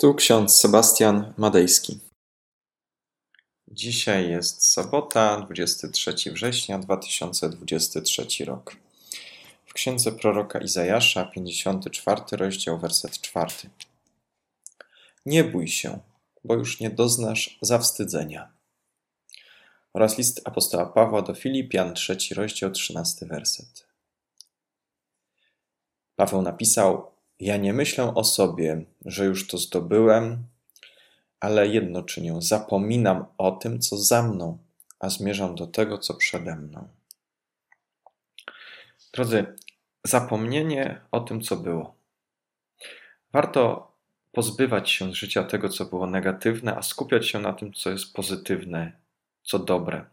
Tu ksiądz Sebastian Madejski. Dzisiaj jest sobota, 23 września 2023 rok. W księdze proroka Izajasza, 54 rozdział, werset 4. Nie bój się, bo już nie doznasz zawstydzenia. Oraz list apostoła Pawła do Filipian, 3 rozdział, 13 werset. Paweł napisał: ja nie myślę o sobie, że już to zdobyłem, ale jedno czynię: zapominam o tym, co za mną, a zmierzam do tego, co przede mną. Drodzy, zapomnienie o tym, co było. Warto pozbywać się z życia tego, co było negatywne, a skupiać się na tym, co jest pozytywne, co dobre.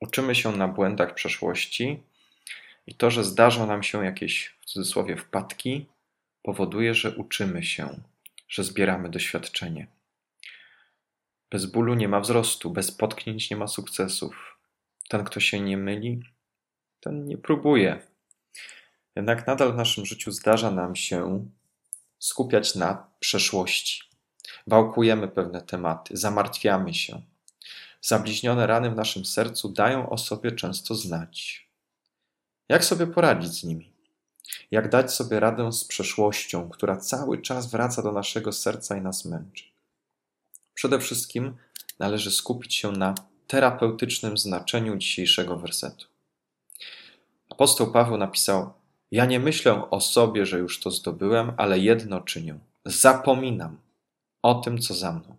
Uczymy się na błędach przeszłości i to, że zdarzą nam się jakieś w cudzysłowie wpadki, powoduje, że uczymy się, że zbieramy doświadczenie. Bez bólu nie ma wzrostu, bez potknięć nie ma sukcesów. Ten, kto się nie myli, ten nie próbuje. Jednak nadal w naszym życiu zdarza nam się skupiać na przeszłości. Wałkujemy pewne tematy, zamartwiamy się. Zabliźnione rany w naszym sercu dają o sobie często znać. Jak sobie poradzić z nimi? Jak dać sobie radę z przeszłością, która cały czas wraca do naszego serca i nas męczy? Przede wszystkim należy skupić się na terapeutycznym znaczeniu dzisiejszego wersetu. Apostoł Paweł napisał: Ja nie myślę o sobie, że już to zdobyłem, ale jedno czynię: zapominam o tym, co za mną.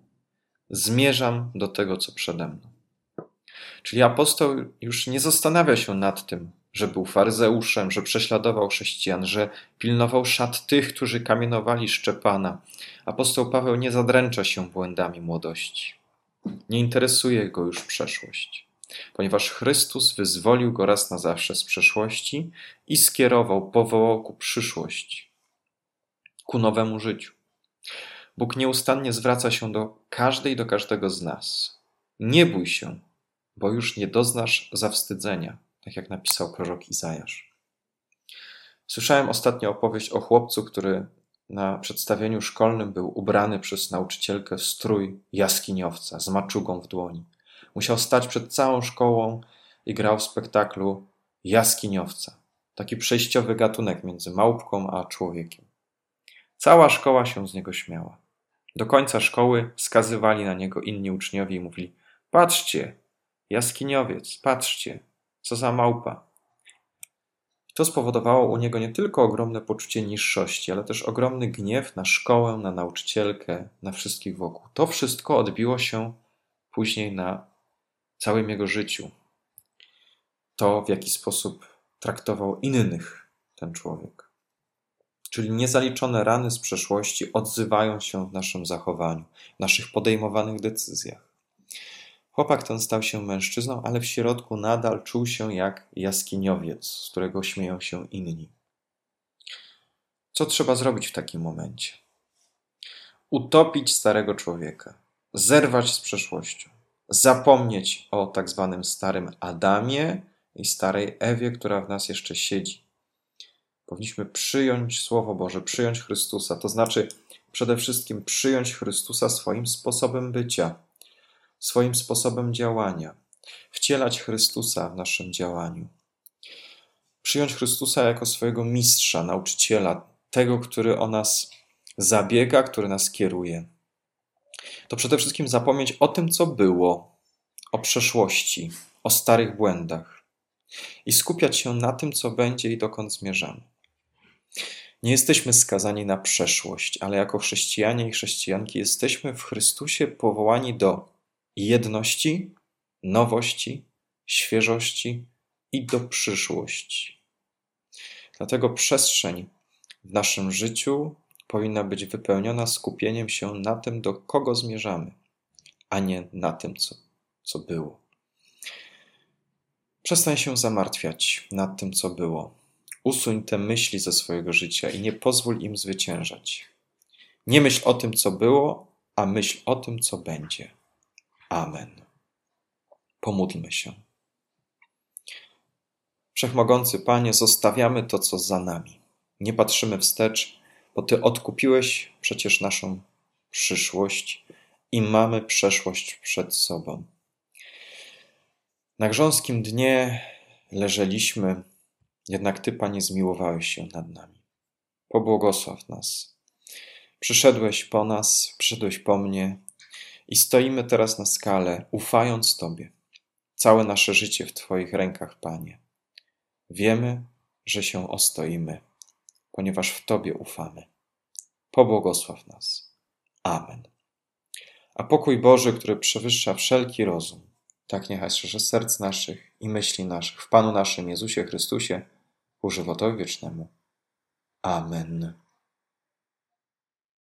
Zmierzam do tego, co przede mną. Czyli apostoł już nie zastanawia się nad tym, że był faryzeuszem, że prześladował chrześcijan, że pilnował szat tych, którzy kamienowali Szczepana. Apostoł Paweł nie zadręcza się błędami młodości. Nie interesuje go już przeszłość, ponieważ Chrystus wyzwolił go raz na zawsze z przeszłości i skierował, powołał ku przyszłości, ku nowemu życiu. Bóg nieustannie zwraca się do każdej, do każdego z nas. Nie bój się, bo już nie doznasz zawstydzenia tak jak napisał prorok Izajasz. Słyszałem ostatnio opowieść o chłopcu, który na przedstawieniu szkolnym był ubrany przez nauczycielkę w strój jaskiniowca z maczugą w dłoni. Musiał stać przed całą szkołą i grał w spektaklu jaskiniowca. Taki przejściowy gatunek między małpką a człowiekiem. Cała szkoła się z niego śmiała. Do końca szkoły wskazywali na niego inni uczniowie i mówili: Patrzcie, jaskiniowiec, patrzcie, co za małpa. To spowodowało u niego nie tylko ogromne poczucie niższości, ale też ogromny gniew na szkołę, na nauczycielkę, na wszystkich wokół. To wszystko odbiło się później na całym jego życiu. To, w jaki sposób traktował innych ten człowiek. Czyli niezaliczone rany z przeszłości odzywają się w naszym zachowaniu, w naszych podejmowanych decyzjach. Chłopak ten stał się mężczyzną, ale w środku nadal czuł się jak jaskiniowiec, z którego śmieją się inni. Co trzeba zrobić w takim momencie? Utopić starego człowieka, zerwać z przeszłością, zapomnieć o tak zwanym starym Adamie i starej Ewie, która w nas jeszcze siedzi. Powinniśmy przyjąć Słowo Boże, przyjąć Chrystusa, to znaczy przede wszystkim przyjąć Chrystusa swoim sposobem bycia swoim sposobem działania, wcielać Chrystusa w naszym działaniu. Przyjąć Chrystusa jako swojego mistrza, nauczyciela, tego, który o nas zabiega, który nas kieruje. To przede wszystkim zapomnieć o tym, co było, o przeszłości, o starych błędach i skupiać się na tym, co będzie i dokąd zmierzamy. Nie jesteśmy skazani na przeszłość, ale jako chrześcijanie i chrześcijanki jesteśmy w Chrystusie powołani do jedności, nowości, świeżości i do przyszłości. Dlatego przestrzeń w naszym życiu powinna być wypełniona skupieniem się na tym, do kogo zmierzamy, a nie na tym, co, co było. Przestań się zamartwiać nad tym, co było. Usuń te myśli ze swojego życia i nie pozwól im zwyciężać. Nie myśl o tym, co było, a myśl o tym, co będzie. Amen. Pomódlmy się. Wszechmogący Panie, zostawiamy to, co za nami. Nie patrzymy wstecz, bo Ty odkupiłeś przecież naszą przyszłość i mamy przeszłość przed sobą. Na grząskim dnie leżeliśmy, jednak Ty, Panie, zmiłowałeś się nad nami. Pobłogosław nas. Przyszedłeś po nas, przyszedłeś po mnie i stoimy teraz na skale, ufając Tobie. Całe nasze życie w Twoich rękach, Panie. Wiemy, że się ostoimy, ponieważ w Tobie ufamy. Pobłogosław nas. Amen. A pokój Boży, który przewyższa wszelki rozum, tak niechaj strzeże serc naszych i myśli naszych w Panu naszym Jezusie Chrystusie ku żywotowi wiecznemu. Amen.